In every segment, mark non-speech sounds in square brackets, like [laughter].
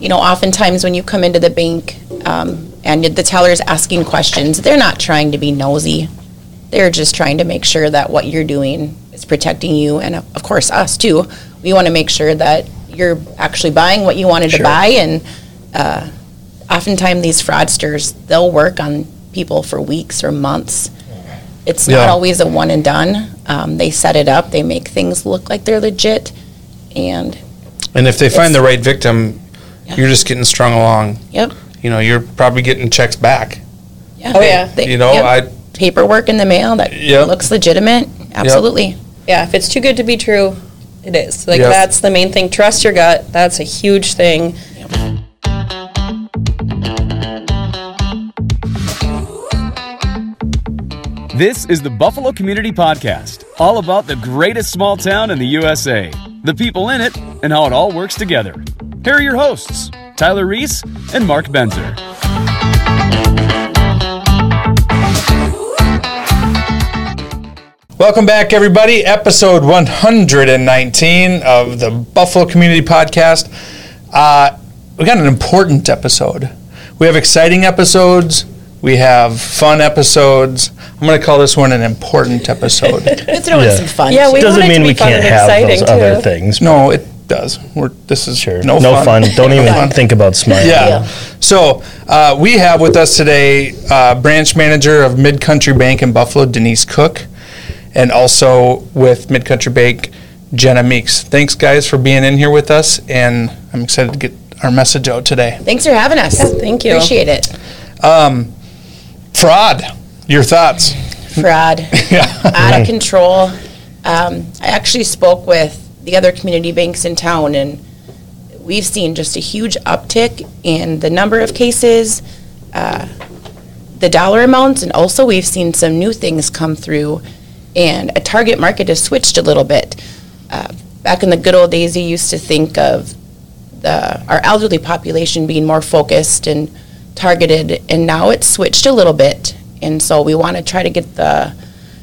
you know, oftentimes when you come into the bank um, and the teller's asking questions, they're not trying to be nosy. They're just trying to make sure that what you're doing is protecting you and, of course, us too. We want to make sure that you're actually buying what you wanted to buy. And uh, oftentimes, these fraudsters, they'll work on people for weeks or months. It's not always a one and done. Um, they set it up, they make things look like they're legit. And, And if they find the right victim, Yeah. you're just getting strung along. yep. You know, you're probably getting checks back. Yeah. Oh, yeah. They- You know, yep. I, paperwork in the mail that Yep. looks legitimate. Absolutely. Yeah, if it's too good to be true, it is. Like Yep. that's the main thing. Trust your gut. That's a huge thing. This is the Buffalo Community Podcast, all about the greatest small town in the USA, the people in it, and how it all works together. Here are your hosts, Tyler Reese and Mark Benzer. welcome back, everybody. Episode 119 of the Buffalo Community Podcast. Uh, we got an important episode. We have exciting episodes. We have fun episodes. I'm going to call this one an important episode. [laughs] We throw in Yeah. some fun. Yeah, we Doesn't want it to mean be we can't have exciting, those other things. no, it does. We're, this is Sure. no, No, fun. fun. Don't even [laughs] fun. think about smiling. Yeah. So uh, we have with us today uh, branch manager of Mid Country Bank in Buffalo, Denise Cook, and also with Mid Country Bank, Jenna Meeks. Thanks, guys, for being in here with us, and I'm excited to get our message out today. Thanks for having us. thank you. Appreciate it. Fraud. Your thoughts? Fraud. [laughs] Yeah. Out of control. Um, I actually spoke with the other community banks in town, and we've seen just a huge uptick in the number of cases, uh, the dollar amounts, and also we've seen some new things come through, and a target market has switched a little bit. Uh, back in the good old days, you used to think of the, our elderly population being more focused and targeted, and now it's switched a little bit. And so we want to try to get the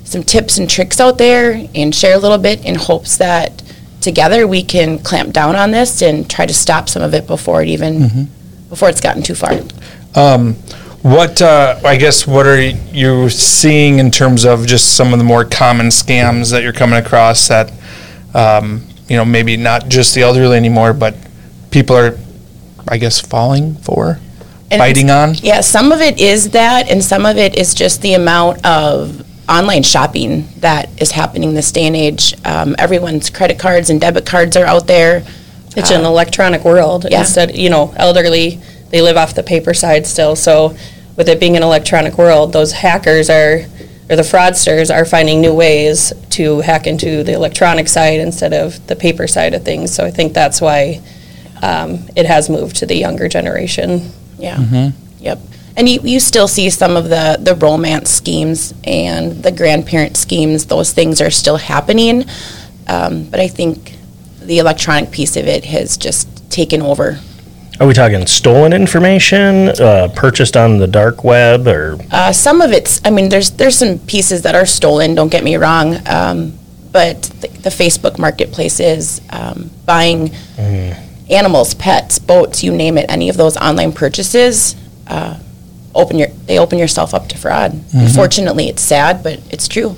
some tips and tricks out there and share a little bit in hopes that together we can clamp down on this and try to stop some of it before it even before it's gotten too far. Um, what uh, I guess what are you seeing in terms of just some of the more common scams that you're coming across that um, you know maybe not just the elderly anymore, but people are I guess falling for, And biting on. Yeah, some of it is that, and some of it is just the amount of online shopping that is happening this day and age. Um, everyone's credit cards and debit cards are out there. It's an electronic world. yeah. Instead, you know, elderly, they live off the paper side still. So with it being an electronic world, those hackers are, or the fraudsters are finding new ways to hack into the electronic side instead of the paper side of things. So I think that's why um, it has moved to the younger generation. Yeah. Yep. And you, you still see some of the, the romance schemes and the grandparent schemes. Those things are still happening. Um, but I think the electronic piece of it has just taken over. Are we talking stolen information, uh, purchased on the dark web, or Uh, some of it's, I mean, there's there's some pieces that are stolen. Don't get me wrong, um, but the, the Facebook marketplace is um, buying animals, pets, boats, you name it. Any of those online purchases, uh, open your they open yourself up to fraud. Unfortunately, it's sad, but it's true.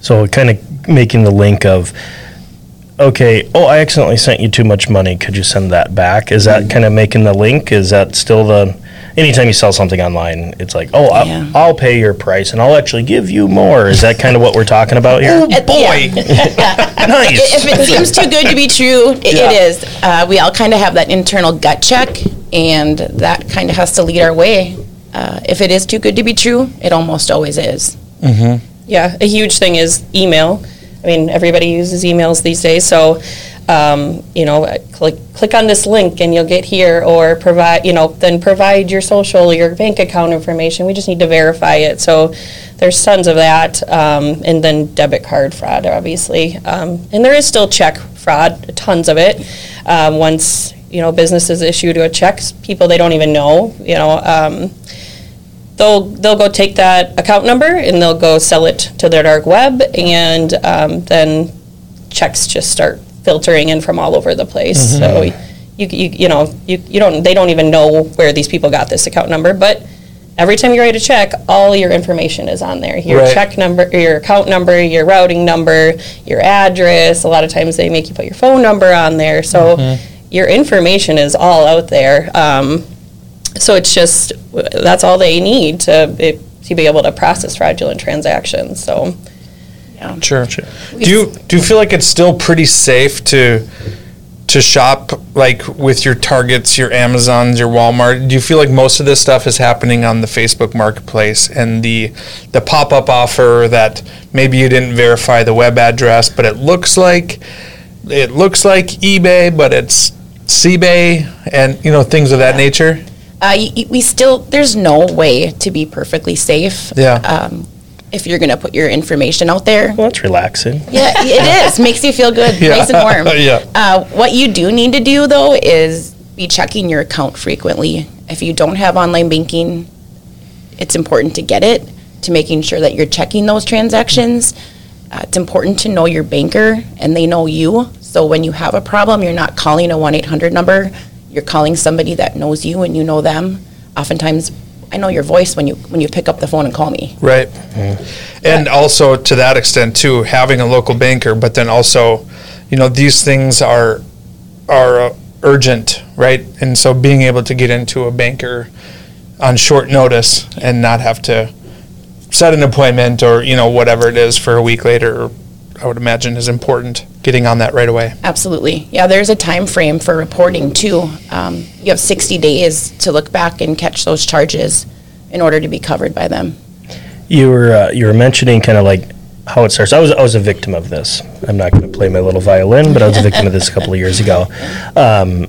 so kind of making the link of, okay, oh, I accidentally sent you too much money. Could you send that back? Is that kind of making the link? Is that still the? Anytime you sell something online, it's like, oh, I'll, Yeah. I'll pay your price and I'll actually give you more. Is that kind of what we're talking about here? Uh, [laughs] Boy, [laughs] nice. if it seems too good to be true, it, Yeah. it is. Uh, we all kind of have that internal gut check, and that kind of has to lead our way. Uh, if it is too good to be true, it almost always is. Yeah, a huge thing is email. I mean, everybody uses emails these days, so, um, you know, click, click on this link and you'll get here, or provide, you know, then provide your social, your bank account information. We just need to verify it. So there's tons of that, um, and then debit card fraud, obviously. Um, and there is still check fraud, tons of it. Um, once, you know, businesses issue to a check, people they don't even know, you know, um, they'll they'll go take that account number and they'll go sell it to their dark web, and um, then checks just start filtering in from all over the place. So you, you, you know, you, you don't, they don't even know where these people got this account number, but every time you write a check, all your information is on there. Your Right. check number, your account number, your routing number, your address. A lot of times they make you put your phone number on there. So your information is all out there. Um, so it's just, that's all they need to, be- to be able to process fraudulent transactions, so. yeah, Sure. sure. Do you do you feel like it's still pretty safe to to shop like with your Targets, your Amazons, your Walmart? Do you feel like most of this stuff is happening on the Facebook Marketplace and the the pop up offer that maybe you didn't verify the web address, but it looks like it looks like eBay, but it's CBay, and you know things of that nature. Uh, y- y- we still, there's no way to be perfectly safe. Yeah. Um, if you're going to put your information out there. Well, that's relaxing. Yeah, it [laughs] is. Makes you feel good, Yeah. nice and warm. [laughs] Yeah. Uh, what you do need to do though is be checking your account frequently. If you don't have online banking, it's important to get it. To making sure that you're checking those transactions. Uh, it's important to know your banker and they know you. So when you have a problem, you're not calling a one eight hundred number. You're calling somebody that knows you and you know them. Oftentimes, I know your voice when you when you pick up the phone and call me. Right. And also to that extent too, having a local banker, but then also, you know, these things are are uh, urgent, right? And so being able to get into a banker on short notice and not have to set an appointment or you know whatever it is for a week later, I would imagine is important. Getting on that right away. Absolutely. Yeah, there's a time frame for reporting too. Um, you have 60 days to look back and catch those charges in order to be covered by them. You were uh, you were mentioning kind of like how it starts. I was I was a victim of this. I'm not going to play my little violin, but I was a victim of this a couple of years ago, um,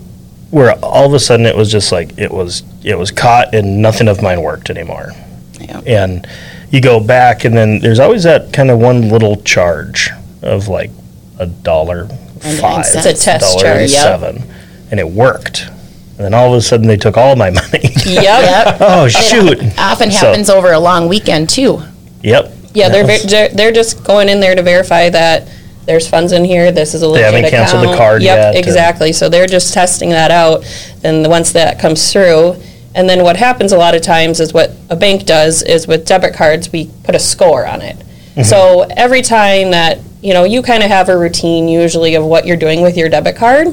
where all of a sudden it was just like it was it was caught and nothing of mine worked anymore. Yeah. And you go back, and then there's always that kind of one little charge of like a dollar five, cents. It's a test dollar charge, yep. seven, and it worked. And then all of a sudden they took all my [laughs] money. Yep. [laughs] oh shoot! Often So- happens over a long weekend too. Yep. Yeah, they're, ver- they're they're just going in there to verify that there's funds in here. This is a legit haven't account. canceled the card yep, yet, or- exactly. So they're just testing that out. And the- once that comes through, and then what happens a lot of times is what a bank does is with debit cards we put a score on it. Mm-hmm. So every time that you know you kind of have a routine usually of what you're doing with your debit card.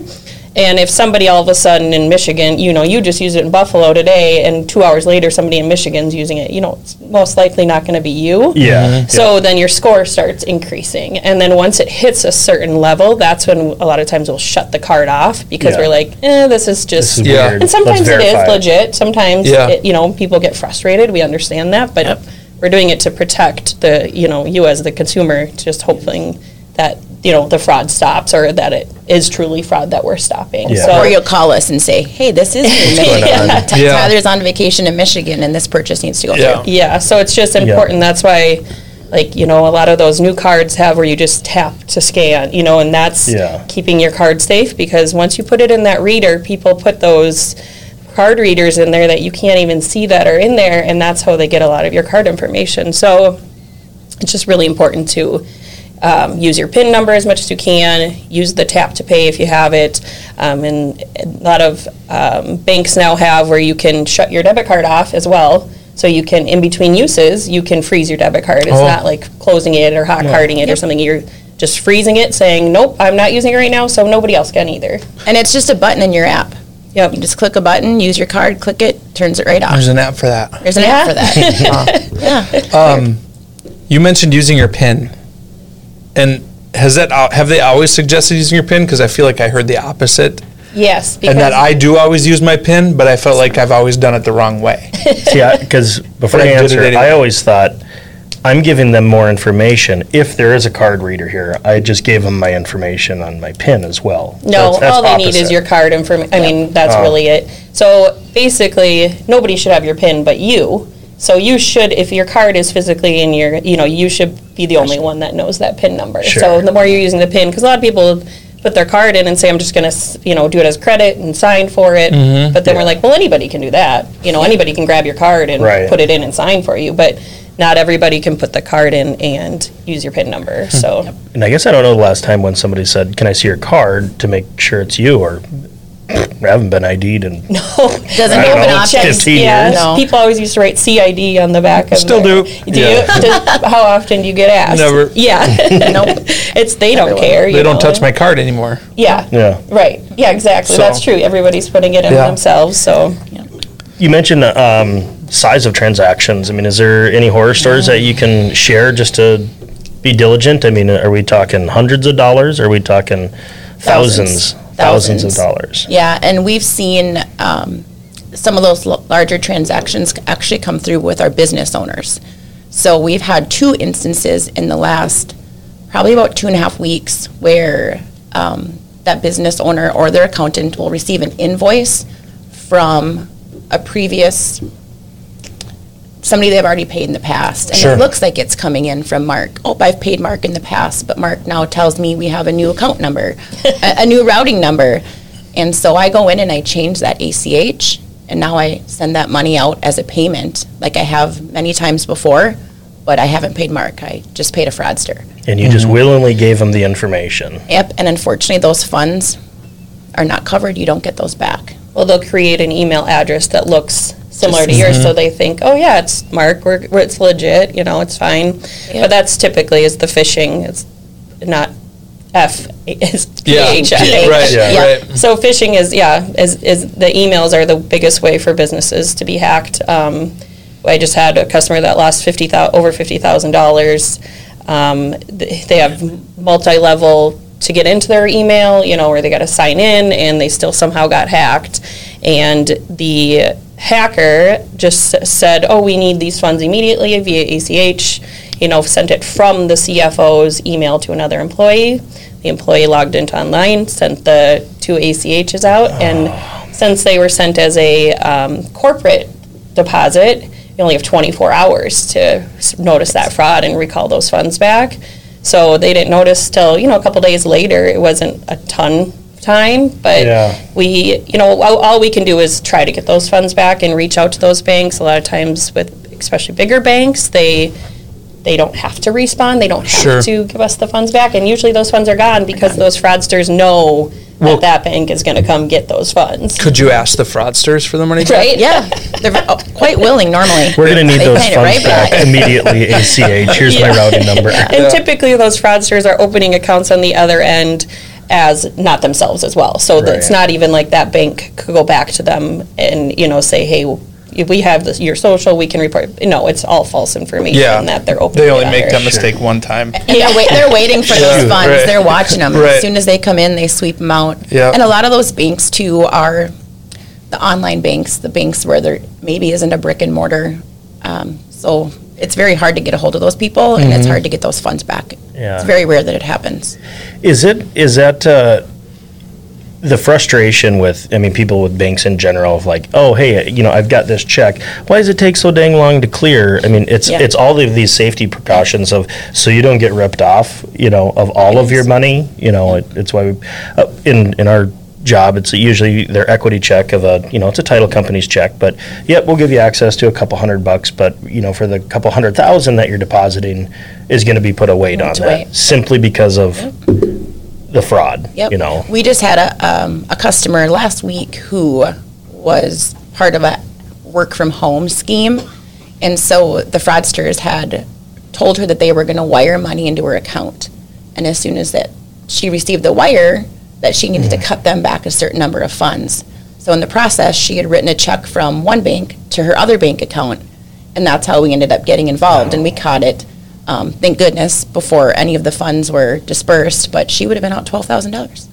And if somebody all of a sudden in Michigan, you know, you just used it in Buffalo today, and two hours later somebody in Michigan's using it, you know, it's most likely not going to be you. Yeah. So then your score starts increasing. And then once it hits a certain level, that's when a lot of times we'll shut the card off because Yeah. we're like, eh, this is just. This is Yeah. weird. and sometimes it is verify legit. Sometimes, Yeah. it, you know, people get frustrated. We understand that. But we're doing it to protect the, you know, you as the consumer, just hoping that, you know, the fraud stops or that it is truly fraud that we're stopping. Yeah. So, Or you'll call us and say, hey, this is [laughs] in Michigan. on? [laughs] Yeah. Tyler's on vacation in Michigan and this purchase needs to go Yeah. through. Yeah, so it's just important. That's why, like, you know, a lot of those new cards have where you just tap to scan, you know, and that's Yeah. keeping your card safe because once you put it in that reader, people put those card readers in there that you can't even see that are in there, and that's how they get a lot of your card information. So it's just really important to um, use your PIN number as much as you can. Use the tap to pay if you have it. Um, and a lot of um, banks now have where you can shut your debit card off as well. So you can, in between uses, you can freeze your debit card. It's Oh. not like closing it or hot carding it or something. You're just freezing it, saying, "Nope, I'm not using it right now, so nobody else can either." And it's just a button in your app. Yep. You just click a button, use your card, click it, turns it right off. There's an app for that. There's an app for that. [laughs] [laughs] yeah. Um, You mentioned using your PIN, and has that al- have they always suggested using your PIN? Because I feel like I heard the opposite, Yes, because and that I do always use my PIN, but I felt like I've always done it the wrong way. [laughs] See, because before I I it answer, anyway. I always thought I'm giving them more information. If there is a card reader here, I just gave them my information on my PIN as well. No, That's- that's all they need is opposite. your card information. I mean, that's Oh. really it. So basically, nobody should have your PIN but you. So you should, if your card is physically in your, you know, you should be the only one that knows that PIN number. So Sure. the more you're using the PIN, because a lot of people put their card in and say, I'm just going to, you know, do it as credit and sign for it. Mm-hmm. But then we're like, well, anybody can do that. You know, anybody can grab your card and Right. put it in and sign for you. But not everybody can put the card in and use your PIN number. So. And I guess I don't know the last time when somebody said, "Can I see your card?" to make sure it's you, or [sniffs] I haven't been ID'd and [laughs] No, Doesn't I an know, option. 15 yeah, years. No. people always used to write CID on the back of Still their- do. Do Yeah. you? Does- how often do you get asked? Never. Yeah. [laughs] Nope. [laughs] it's they don't care. They don't touch my card anymore. Yeah. Yeah. Right. Yeah. Exactly. So- That's true. Everybody's putting it in Yeah. themselves. So You mentioned um, size of transactions. I mean, is there any horror stories that you can share just to be diligent? I mean, are we talking hundreds of dollars? Are we talking thousands, thousands, of dollars? Yeah, and we've seen um, some of those l- larger transactions actually come through with our business owners. So we've had two instances in the last probably about two and a half weeks where um, that business owner or their accountant will receive an invoice from a previous somebody they've already paid in the past. And Sure. it looks like it's coming in from Mark. Oh, I've paid Mark in the past, but Mark now tells me we have a new account number, a, a new routing number. And so I go in and I change that ACH, and now I send that money out as a payment, like I have many times before, but I haven't paid Mark. I just paid a fraudster. And you just mm-hmm. willingly gave them the information. Yep, and unfortunately, those funds are not covered. You don't get those back. well, they'll create an email address that looks similar to yours, so they think, oh yeah, it's Mark. We're, we're it's legit. You know, it's fine. Yeah. But that's typically is the phishing. It's not F. [laughs] Is Yeah. PH. Yeah, right, Yeah. right. So phishing is yeah is is the emails are the biggest way for businesses to be hacked. Um, I just had a customer that lost fifty over fifty thousand dollars. Um, th- they have multi-level to get into their email, you know, where they got to sign in, and they still somehow got hacked. And the hacker just said, "Oh, we need these funds immediately via ACH." You know, sent it from the CFO's email to another employee. The employee logged into online, sent the two ACHs out, and since they were sent as a um, corporate deposit, you only have 24 hours to notice that fraud and recall those funds back. So they didn't notice till you know a couple days later. It wasn't a ton time, but Yeah. we, you know, all, all we can do is try to get those funds back and reach out to those banks. A lot of times, with especially bigger banks, they they don't have to respond. They don't have Sure. to give us the funds back, and usually those funds are gone because those fraudsters know Well- that that bank is going to come get those funds. Could you ask the fraudsters for the money back? Right? Yeah, they're ve- oh, quite willing normally. We're going to need They those paid it funds right back back. immediately. ACH. Here's my routing number. And typically, those fraudsters are opening accounts on the other end as not themselves as well. So that it's not even like that bank could go back to them and you know say, hey. If we have this, your social, we can report. No, it's all false information Yeah. that they're opening. They only it make under. that mistake one time. [laughs] And they're, wait, they're waiting for those Yeah, funds. right. They're watching them. Right. As soon as they come in, they sweep them out. Yeah. And a lot of those banks too are the online banks, the banks where there maybe isn't a brick and mortar. Um, so it's very hard to get a hold of those people, and it's hard to get those funds back. Yeah. It's very rare that it happens. Is it is that uh, the frustration with I mean people with banks in general of like oh hey you know I've got this check why does it take so dang long to clear I mean it's Yeah. it's all of these safety precautions of so you don't get ripped off you know of all of your money you know it, it's why we uh, in in our job it's usually their equity check of a you know it's a title company's check but yep we'll give you access to a couple hundred bucks but you know for the couple hundred thousand that you're depositing is going to be put a wait on It's that wait. simply because of the fraud, Yep. you know. We just had a, um, a customer last week who was part of a work from home scheme. And so the fraudsters had told her that they were going to wire money into her account. And as soon as that she received the wire, that she needed to cut them back a certain number of funds. So in the process, she had written a check from one bank to her other bank account. And that's how we ended up getting involved. And we caught it, um, thank goodness, before any of the funds were dispersed. But she would have been out $12,000.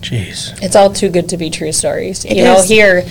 Jeez. It's all too good to be true stories. It you know, here,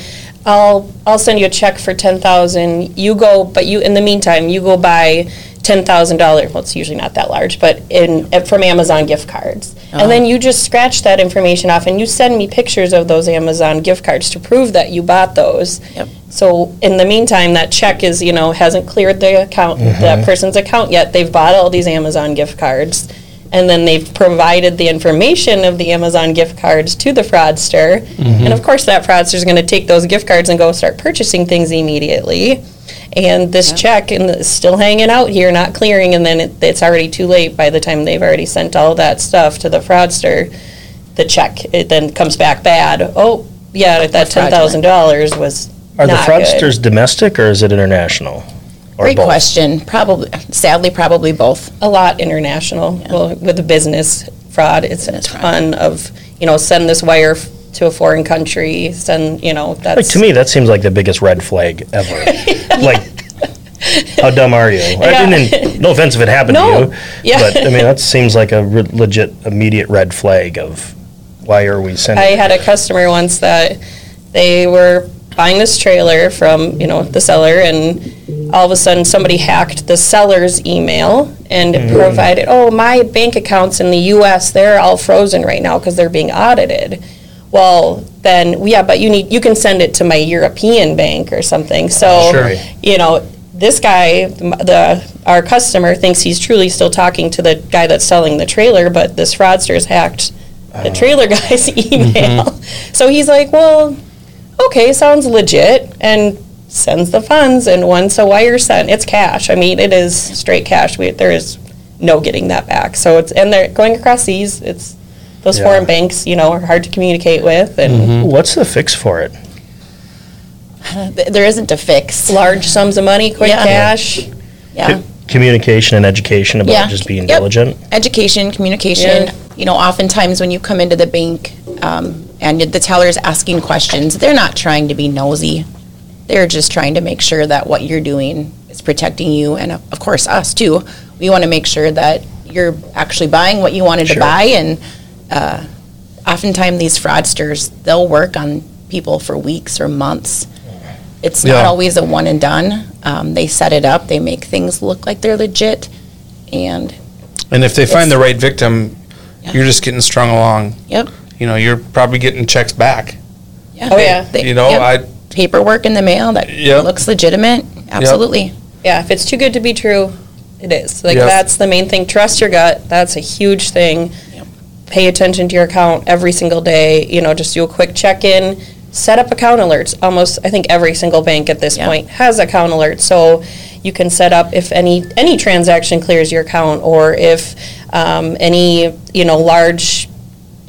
I'll I'll send you a check for ten thousand. You go, but you in the meantime, you go buy ten thousand dollars. Well, it's usually not that large, but in uh, from Amazon gift cards, and then you just scratch that information off, and you send me pictures of those Amazon gift cards to prove that you bought those. Yep. So in the meantime, that check is you know hasn't cleared the account that person's account yet. They've bought all these Amazon gift cards. And then they've provided the information of the Amazon gift cards to the fraudster. And of course, that fraudster is going to take those gift cards and go start purchasing things immediately. And this check and is still hanging out here, not clearing, and then it, it's already too late by the time they've already sent all that stuff to the fraudster. The check it then comes back bad. Oh, yeah, that ten thousand dollars was Are the not good. fraudsters domestic or is it international? Or Great both? question. Probably, sadly, probably both. a lot international. Well, with the business fraud, it's a Business fraud. ton of, you know, send this wire f- to a foreign country, send, you know, that's. Like to me, that seems like the biggest red flag ever. [laughs] like, how dumb are you? I Yeah. didn't. No offense if it happened No. to you, Yeah. but I mean that seems like a re- legit immediate red flag of why are we sending? I had a customer once that they were buying this trailer from, you know, the seller and all of a sudden somebody hacked the seller's email and mm. provided, oh, my bank accounts in the US, they're all frozen right now because they're being audited. Well, then, yeah, but you need, you can send it to my European bank or something. So, Sure. you know, this guy, the, our customer thinks he's truly still talking to the guy that's selling the trailer, but this fraudster's hacked the oh. trailer guy's [laughs] mm-hmm. email. So he's like, well, okay, sounds legit, and sends the funds, and once a wire sent, it's cash. I mean, it is straight cash. We, there is no getting that back. So it's, and they're going across seas, it's, those Yeah. foreign banks, you know, are hard to communicate with, and What's the fix for it? [sighs] Th- There isn't a fix. large sums of money, quick Yeah. cash. Yeah. Communication and education about Yeah. just being Yep. diligent. Education, communication. Yeah. You know, oftentimes when you come into the bank um, and the teller is asking questions, they're not trying to be nosy. They're just trying to make sure that what you're doing is protecting you and, of of course, us too. We want to make sure that you're actually buying what you wanted to buy. And uh, oftentimes these fraudsters, they'll work on people for weeks or months. It's not Yeah. always a one and done. Um, they set it up, they make things look like they're legit, and And if they find the right victim, Yeah. you're just getting strung along. yep. You know, you're probably getting checks back. Oh, yeah. They- You know, yep. I paperwork in the mail that Yep. looks legitimate. Absolutely. Yeah, if it's too good to be true, it is. Like Yep. that's the main thing. Trust your gut. That's a huge thing. Pay attention to your account every single day. You know, just do a quick check-in. Set up account alerts. Almost, I think every single bank at this Yeah. point has account alerts. So you can set up if any any transaction clears your account, or if um, any you know large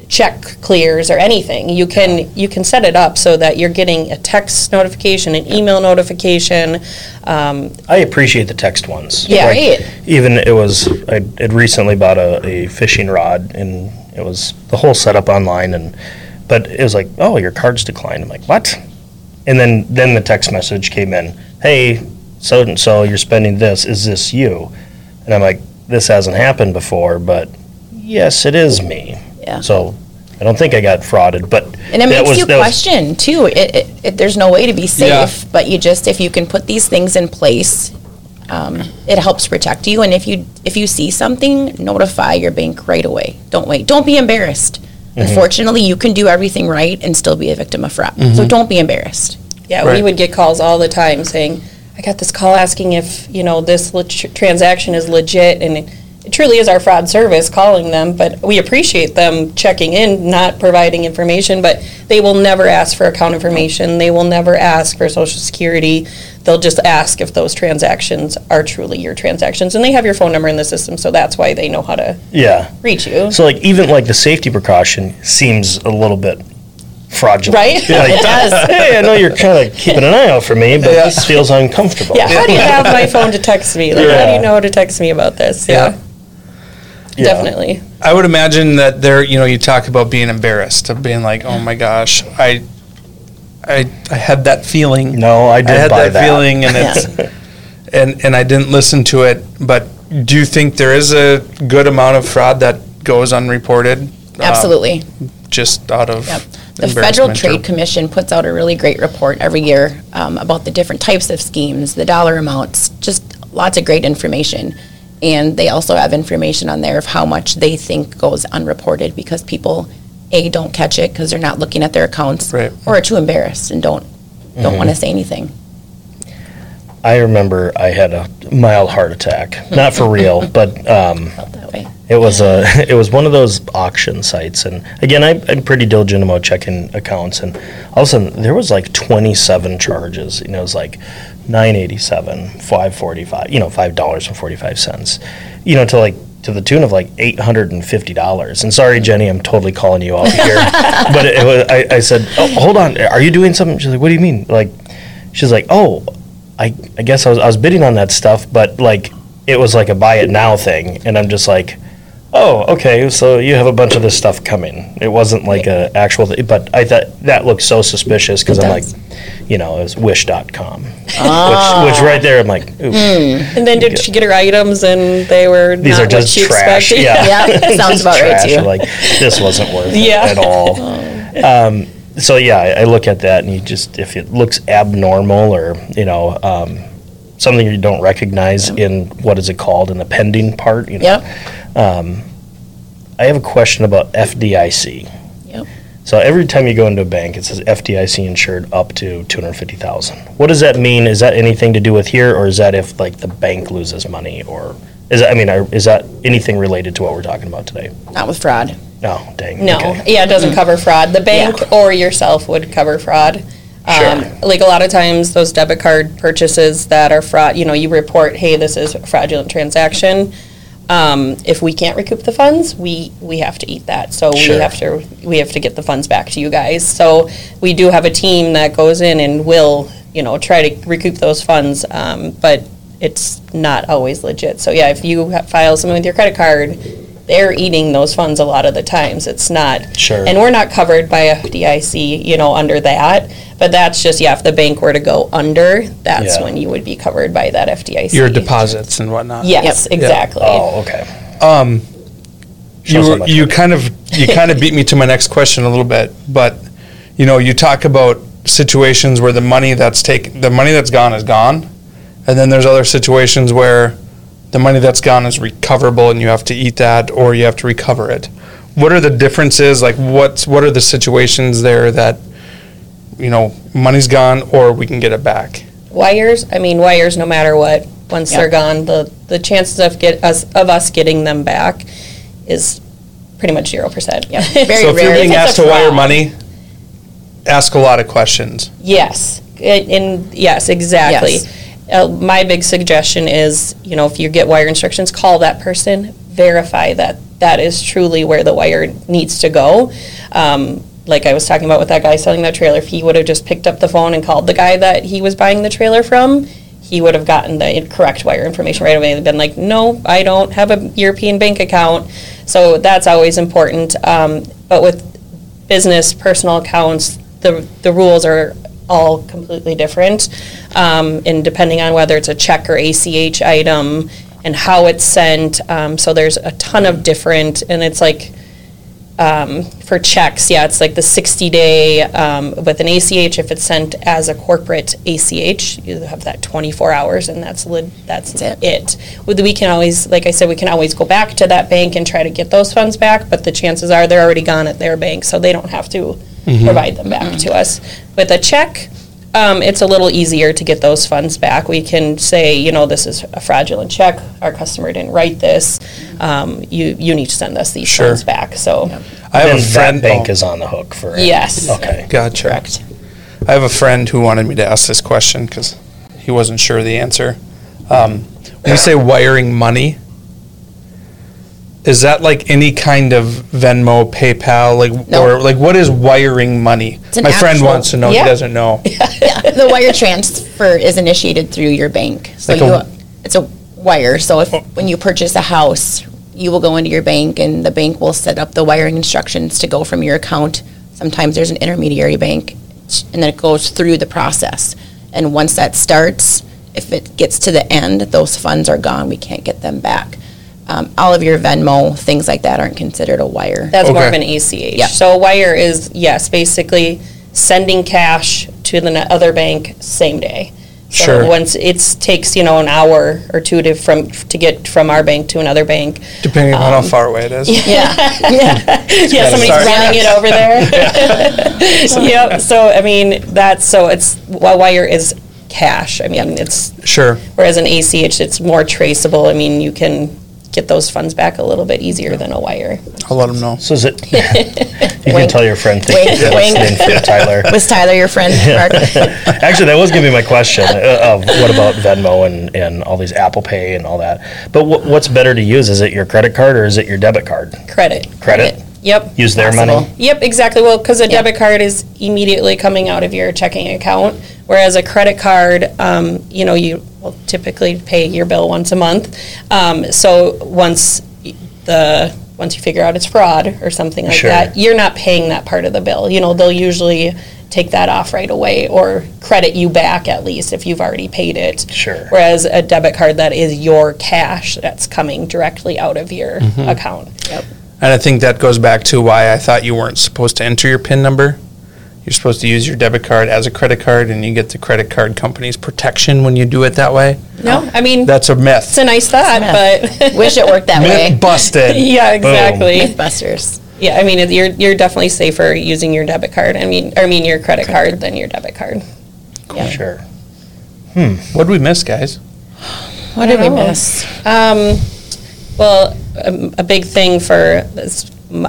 check clears or anything. You can you can set it up so that you're getting a text notification, an email notification. Um, I appreciate the text ones. Yeah. Like. Even it was I had recently bought a, a fishing rod and it was the whole setup online and but it was like oh your card's declined. I'm like what? And then then the text message came in. Hey, so and so you're spending this. Is this you? And I'm like this hasn't happened before, but yes, it is me. Yeah. So I don't think I got frauded, but And it that makes was- you that was- question too. It, it, it, there's no way to be safe, Yeah. but you just if you can put these things in place, um, it helps protect you. And if you if you see something, notify your bank right away. Don't wait. Don't be embarrassed. Mm-hmm. Unfortunately, you can do everything right and still be a victim of fraud. Mm-hmm. So don't be embarrassed. Yeah, we would get calls all the time saying, I got this call asking if, you know, this leg- transaction is legit, and it- it truly is our fraud service calling them, but we appreciate them checking in, not providing information, but they will never ask for account information, they will never ask for social security, they'll just ask if those transactions are truly your transactions, and they have your phone number in the system, so that's why they know how to yeah. reach you. So like even like the safety precaution seems a little bit fraudulent. Right? Yeah, [laughs] like, It does. [laughs] Hey, I know you're kind of keeping an eye out for me, but this feels uncomfortable. Yeah, how do you [laughs] have my phone to text me? Like, how do you know how to text me about this? Yeah, Yeah. definitely. I would imagine that there, you know, you talk about being embarrassed, of being like, oh my gosh, I, I, I had that feeling. No, I did I had buy that, that. feeling, and [laughs] it's, and and I didn't listen to it. But do you think there is a good amount of fraud that goes unreported? uh, Absolutely. just out of Yep. The Federal embarrassment or- Trade Commission puts out a really great report every year um, about the different types of schemes, the dollar amounts, just lots of great information. And they also have information on there of how much they think goes unreported because people, A, don't catch it because they're not looking at their accounts. Right. Or are too embarrassed and don't, don't want to say anything. I remember I had a mild heart attack. Not for real, [laughs] but um, Felt that way. it was a [laughs] it was one of those auction sites. And again, I, I'm pretty diligent about checking accounts. And all of a sudden, there was like 27 charges. You know, it was like 987, 545. You know, five dollars and 45 cents. You know, to like to the tune of like eight hundred and fifty dollars. And sorry, Jenny, I'm totally calling you out here, [laughs] but it, was, I, I said, oh, "Hold on, are you doing something?" She's like, "What do you mean?" Like, she's like, "Oh, I, I guess I was, I was bidding on that stuff, but like, it was like a buy it now thing." And I'm just like, "Oh, okay, so you have a bunch of this stuff coming." It wasn't like a actual, th- but I thought that looked so suspicious because I'm like, does. you know, it was Wish.com, which, which right there, I'm like, ooh. And then did she get her items and they were These not are just what she trash. expected? Yeah. [laughs] Yeah, sounds about right [laughs] trash. too. Like this wasn't worth Yeah. it at all. [laughs] Um, so yeah, I, I look at that and you just if it looks abnormal or you know um, something you don't recognize in what is it called in the pending part. You know, Yep. I have a question about FDIC. Yep. So every time you go into a bank, it says FDIC insured up to two hundred fifty thousand. What does that mean? Is that anything to do with here, or is that if like the bank loses money, or is that, I mean, are- is that anything related to what we're talking about today? Not with fraud. No, dang. No, okay. yeah, it doesn't cover fraud. The bank Yeah. or yourself would cover fraud. Um, Sure. Like a lot of times, those debit card purchases that are fraud, you know, you report, hey, this is a fraudulent transaction. Um, if we can't recoup the funds, we, we have to eat that. So we have to, we have to get the funds back to you guys. So we do have a team that goes in and will, you know, try to recoup those funds. Um, but it's not always legit. So yeah, if you ha- file something with your credit card, they're eating those funds a lot of the times. It's not. Sure. And we're not covered by FDIC, you know, under that. But that's just, yeah, if the bank were to go under, that's Yeah. when you would be covered by that FDIC. Your deposits and whatnot. Yes, Yep. exactly. Oh, okay. Um, you Shows how were- much you money. kind of you kind of [laughs] beat me to my next question a little bit, but you know you talk about situations where the money that's taken the money that's gone is gone, and then there's other situations where the money that's gone is recoverable and you have to eat that or you have to recover it. What are the differences? Like what's what are the situations there that you know money's gone or we can get it back? Wires, I mean, wires, no matter what, once they're gone, the, the chances of get us, of us getting them back is pretty much zero percent. [laughs] Yeah, very so if you're being If it's asked to wire money, ask a lot of questions. Yes, and, and yes, exactly. Uh, my big suggestion is, you know, if you get wire instructions, call that person, verify that that is truly where the wire needs to go. Um, like I was talking about with that guy selling that trailer, if he would have just picked up the phone and called the guy that he was buying the trailer from, he would have gotten the correct wire information right away. They'd been like, no, I don't have a European bank account. So that's always important. Um, but with business, personal accounts, the, the rules are all completely different. Um, and depending on whether it's a check or ACH item and how it's sent. Um, so there's a ton of different, and it's like, um, for checks, yeah, it's like the 60 day um, with an ACH. If it's sent as a corporate ACH, you have that 24 hours, and that's lit, that's, That's it. With we can always, like I said, we can always go back to that bank and try to get those funds back, but the chances are they're already gone at their bank, so they don't have to provide them back to us. With a check, um, it's a little easier to get those funds back. We can say, you know, this is a fraudulent check. Our customer didn't write this. Um, you you need to send us these Sure. funds back. So. I have Then a friend. bank oh, is on the hook for it. Yes. Okay. Gotcha. Correct. I have a friend who wanted me to ask this question because he wasn't sure of the answer. Um, when you say wiring money, is that like any kind of Venmo, PayPal, like No. or like what is wiring money? an My friend actual- wants to know. Yeah. He doesn't know. [laughs] Yeah, the wire transfer is initiated through your bank. So Like you, a- it's a wire. So if, when you purchase a house, you will go into your bank and the bank will set up the wiring instructions to go from your account. Sometimes there's an intermediary bank and then it goes through the process. And once that starts, if it gets to the end, those funds are gone. We can't get them back. Um, all of your Venmo, things like that aren't considered a wire. That's more of an ACH. Yeah. So a wire is, yes, basically sending cash to the ne- other bank same day. So Sure. Once it takes, you know, an hour or two to from, to get from our bank to another bank. Depending on how far away it is. [laughs] Yeah, yeah. Yeah, [laughs] somebody's start. running it over there. [laughs] Yep, so, I mean, that's, so it's, a wire is cash. I mean, it's, Sure. whereas an ACH, it's more traceable. I mean, you can get those funds back a little bit easier than a wire. I'll let him know. So is it [laughs] You can tell your friend thank you for Wink, wink. listening for Tyler. [laughs] Was Tyler your friend, Mark? [laughs] Actually, that was gonna be my question uh, of what about Venmo and, and all these Apple Pay and all that. But what, what's better to use? Is it your credit card or is it your debit card? Credit. Credit. Yep. Use their money. Yep, exactly. Well, because a debit card is immediately coming out of your checking account, whereas a credit card, um, you know, you will typically pay your bill once a month. Um, so once the once you figure out it's fraud or something like Sure. that, you're not paying that part of the bill. You know, they'll usually take that off right away or credit you back at least if you've already paid it. Sure. Whereas a debit card that is your cash that's coming directly out of your account. Yep. And I think that goes back to why I thought you weren't supposed to enter your PIN number. You're supposed to use your debit card as a credit card, and you get the credit card company's protection when you do it that way. No, I mean That's a myth. It's a nice thought, It's but [laughs] Wish it worked that way. Myth busted. [laughs] yeah, exactly. Mythbusters. Yeah, I mean, it- you're you're definitely safer using your debit card. I mean, I mean your credit card than your debit card. yeah Sure. Hmm. What'd we miss, guys? What did we miss? Um, well, a, a big thing for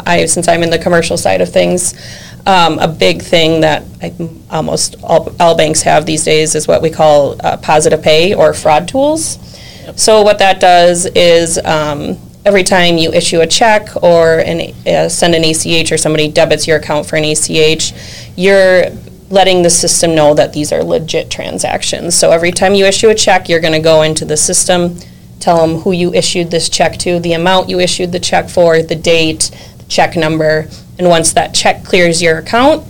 I since I'm in the commercial side of things, um, a big thing that I, almost all, all banks have these days is what we call uh, positive pay or fraud tools. So what that does is um, every time you issue a check or an, uh, send an ACH or somebody debits your account for an ACH, you're letting the system know that these are legit transactions. So every time you issue a check, you're going to go into the system, tell them who you issued this check to, the amount you issued the check for, the date, the check number, and once that check clears your account,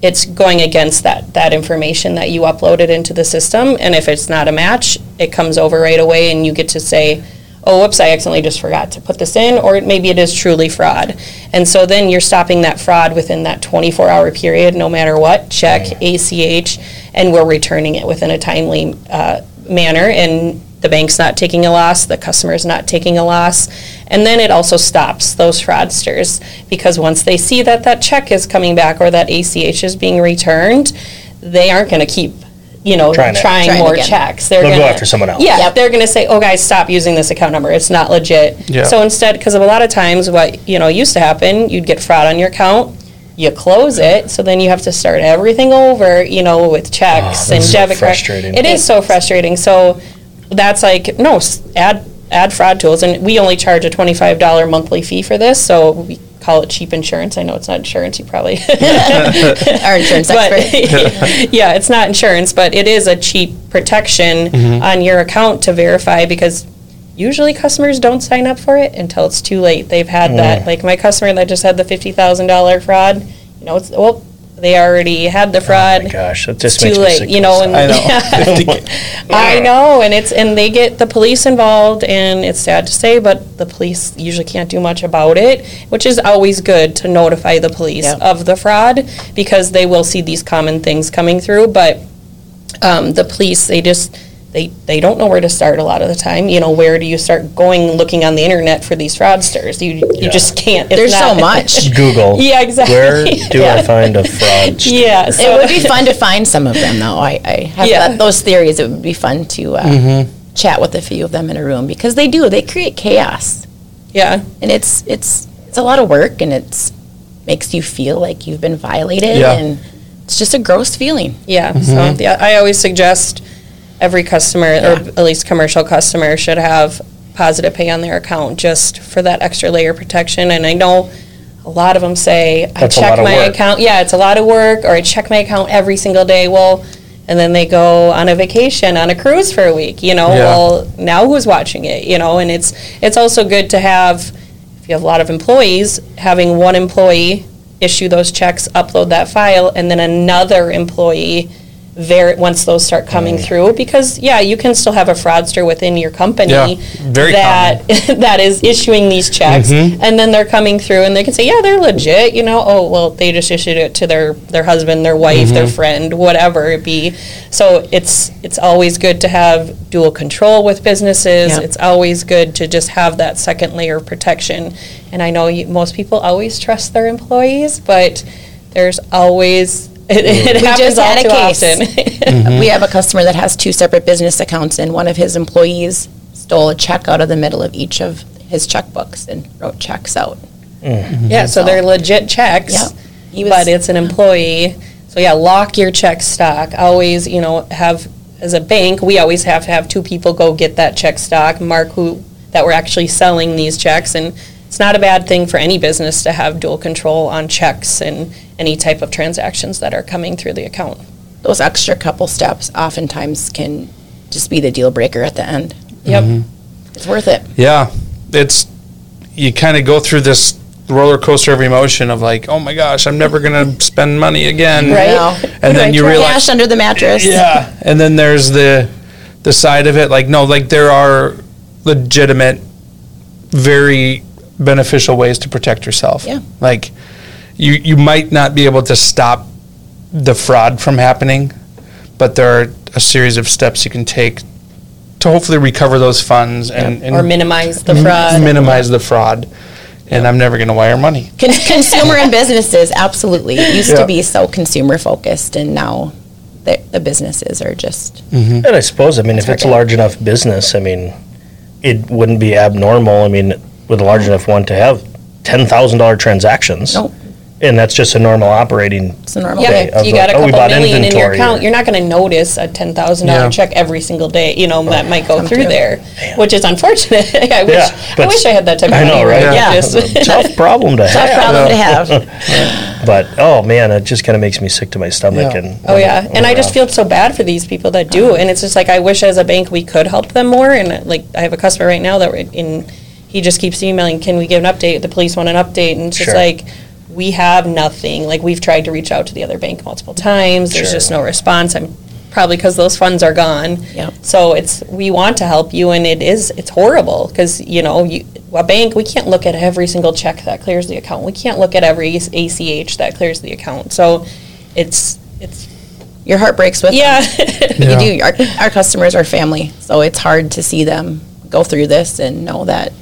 it's going against that, that information that you uploaded into the system, and if it's not a match, it comes over right away and you get to say, oh, whoops, I accidentally just forgot to put this in, or maybe it is truly fraud. And so then you're stopping that fraud within that 24-hour period, no matter what, check, ACH, and we're returning it within a timely uh, manner, and the bank's not taking a loss, the customer's not taking a loss. And then it also stops those fraudsters, because once they see that that check is coming back or that ACH is being returned, they aren't going to keep, you know, Trying trying. Trying more again. checks. They're They'll go gonna- after someone else. Yeah, Yep. they're going to say, "Oh, guys, stop using this account number. It's not legit." Yeah. So instead, because of a lot of times, what you know used to happen, you'd get fraud on your account. You close it, so then you have to start everything over, you know, with checks Oh, and that's so debit card. It is so frustrating. So that's like no s- add add fraud tools, and we only charge a twenty five dollar monthly fee for this. So we call it cheap insurance. I know it's not insurance. You probably [laughs] Our insurance but expert. [laughs] yeah, it's not insurance, but it is a cheap protection Mm-hmm. on your account to verify because usually customers don't sign up for it until it's too late. They've had that, like my customer that just had the fifty thousand dollar fraud. You know, it's well, they already had the fraud. Oh my gosh, that It's just too makes me late, sick you know, and I know. [laughs] [laughs] I know, and it's and they get the police involved, and it's sad to say, but the police usually can't do much about it, which is always good to notify the police Yep. of the fraud because they will see these common things coming through. But um, the police, they just they they don't know where to start a lot of the time. You know, where do you start going looking on the internet for these fraudsters? You you Yeah. just can't. It's There's so much. [laughs] Google. Yeah, exactly. Where do [laughs] I find a fraud? [laughs] Yeah, It would be fun to find some of them, though. I, I have Yeah. that, those theories. It would be fun to uh, chat with a few of them in a room because they do. They create chaos, yeah. and it's it's it's a lot of work, and it's makes you feel like you've been violated, Yeah. and it's just a gross feeling. Yeah, so yeah, I always suggest every customer, or at least commercial customer, should have positive pay on their account just for that extra layer of protection. And I know a lot of them say, I That's a lot check of my work. account. Yeah, it's a lot of work, or I check my account every single day. Well, and then they go on a vacation, on a cruise for a week. You know, Yeah. well, now who's watching it? You know, and it's it's also good to have if you have a lot of employees, having one employee issue those checks, upload that file, and then another employee ver- once those start coming Mm. through, because, yeah, you can still have a fraudster within your company Yeah, very that, [laughs] that is issuing these checks, Mm-hmm. and then they're coming through and they can say, yeah, they're legit, you know, oh, well, they just issued it to their, their husband, their wife, their Mm-hmm. friend, whatever it be. So it's, it's always good to have dual control with businesses. Yeah. It's always good to just have that second layer of protection. And I know you, most people always trust their employees, but there's always, it, it We happens just all had a too case. often. Mm-hmm. We have a customer that has two separate business accounts, and one of his employees stole a check out of the middle of each of his checkbooks and wrote checks out. Mm-hmm. Yeah, so they're legit checks. Yep. Was- But it's an employee. So yeah, lock your check stock. Always, you know, have, as a bank, we always have to have two people go get that check stock, mark who, that we're actually selling these checks. And it's not a bad thing for any business to have dual control on checks and any type of transactions that are coming through the account. Those extra couple steps oftentimes can just be the deal breaker at the end. Yep. Mm-hmm. It's worth it. Yeah, it's you kind of go through this roller coaster of emotion of like, oh my gosh, I'm never gonna spend money again, Right. Now, [laughs] And then you realize, cash under the mattress. yeah, and then there's the the side of it, like no, like there are legitimate, very beneficial ways to protect yourself. Yeah. like you you might not be able to stop the fraud from happening, but there are a series of steps you can take to hopefully recover those funds and, and Or minimize the fraud. minimize the fraud. And I'm never going to wire money. Con- [laughs] consumer and businesses, absolutely. It used Yeah. to be so consumer focused, and now the, the businesses are just. Mm-hmm. And I suppose, I mean, if it's a large enough business, I mean, it wouldn't be abnormal, I mean, with a large enough one to have ten thousand dollar transactions. Nope. And that's just a normal operating. It's a normal Okay. day. Yep, you got a like, oh, we couple bought million in your inventory account, or- you're not gonna notice a ten thousand Yeah. dollar check every single day, you know, that oh, might go Come through through. there, which is unfortunate. [laughs] I wish, Yeah, I but- wish I had that type of I know, money. right? where I Yeah. could just- Tough [laughs] problem to have Tough have. problem to have. [laughs] But, oh man, it just kind of makes me sick to my stomach Yeah. and. Oh yeah, and I just overall. feel so bad for these people that do, and it's just like I wish as a bank we could help them more. And like I have a customer right now that we're in, he just keeps emailing, "Can we give an update?" The police want an update, and it's just Sure. like we have nothing. Like we've tried to reach out to the other bank multiple times. There's Sure. just no response. I'm probably because those funds are gone. Yep. So it's we want to help you, and it is it's horrible because you know you a bank we can't look at every single check that clears the account. We can't look at every ACH that clears the account. So it's it's Your heart breaks with them. [laughs] yeah. You do. Our, our customers are family, so it's hard to see them go through this and know that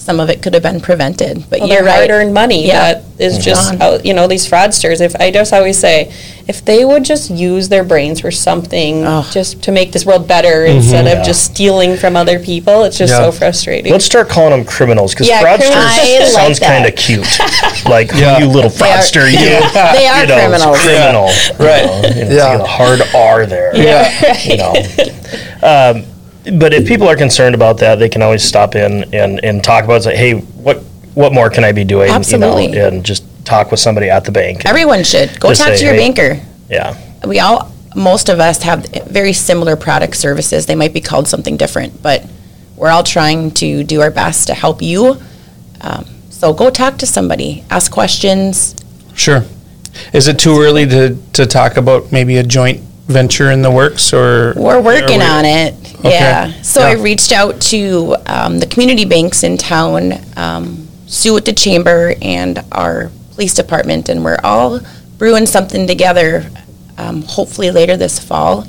some of it could have been prevented. But Well, you're right. hard-earned money Yeah. that is just, Gone. out- you know, these fraudsters. If I just always say, if they would just use their brains for something, Ugh. just to make this world better instead Yeah. of just stealing from other people, it's just Yeah. so frustrating. Let's start calling them criminals because Yeah, criminals. I fraudsters like sounds that. kind of cute. [laughs] Like Yeah. you little They are- fraudster, you. [laughs] They [laughs] are you know, criminals. Criminal, Right. You know, and it's Yeah. got a hard R there. Yeah. You know. Um, but if people are concerned about that, they can always stop in and, and talk about it. Say, hey, what what more can I be doing? Absolutely. You know, and just talk with somebody at the bank. Everyone should go talk say, to your hey. banker. yeah. we all most of us have very similar product services they might be called something different but we're all trying to do our best to help you um, so go talk to somebody ask questions Sure. Is it too early to, to talk about maybe a joint venture in the works or? we're working we- on it Okay. yeah so i reached out to um, the community banks in town um, sue at the chamber and our police department and we're all brewing something together um, hopefully later this fall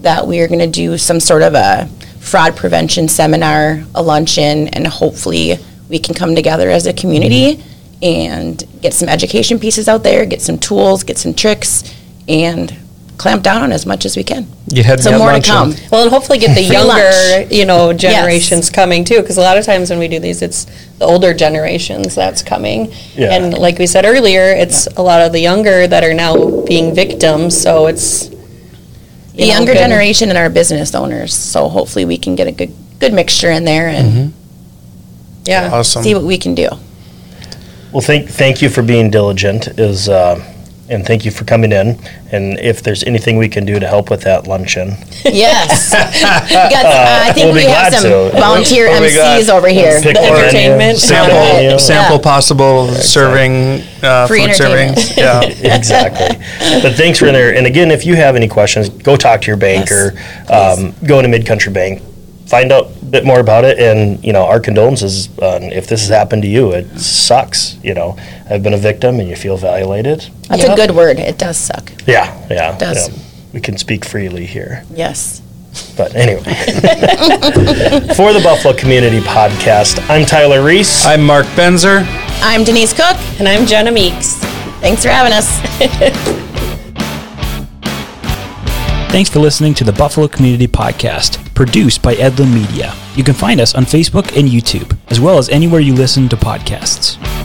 that we are going to do some sort of a fraud prevention seminar, a luncheon, and hopefully we can come together as a community and get some education pieces out there, get some tools, get some tricks, and clamp down on as much as we can. You had So more to luncheon. come. well, and hopefully get [laughs] the younger, lunch. you know, generations coming too, because a lot of times when we do these, it's the older generations that's coming. Yeah. And like we said earlier, it's a lot of the younger that are now being victims, so it's. The know, younger good. generation and our business owners. So hopefully we can get a good good mixture in there and Yeah. Awesome. see what we can do. Well, thank thank you for being diligent. Is uh, and thank you for coming in. And if there's anything we can do to help with that luncheon, Yes. We [laughs] [laughs] got, uh, I think we'll we have some to. volunteer We'll be glad. MCs over here. Pick The one menu, entertainment. pick one Sample, menu. sample Yeah. possible serving, uh, Free food serving. [laughs] Yeah. exactly. But thanks for there. And again, if you have any questions, go talk to your banker. Um, go to Mid Country Bank, find out a bit more about it, and you know our condolences on if this has happened to you. It sucks. You know, I've been a victim, and you feel violated. That's Yep. a good word. It does suck. Yeah, yeah. does. yeah. We can speak freely here. Yes. But anyway, [laughs] for the Buffalo Community Podcast, I'm Tyler Reese. I'm Mark Benzer. I'm Denise Cook. And I'm Jenna Meeks. Thanks for having us. [laughs] Thanks for listening to the Buffalo Community Podcast. produced by Edlin Media. You can find us on Facebook and YouTube, as well as anywhere you listen to podcasts.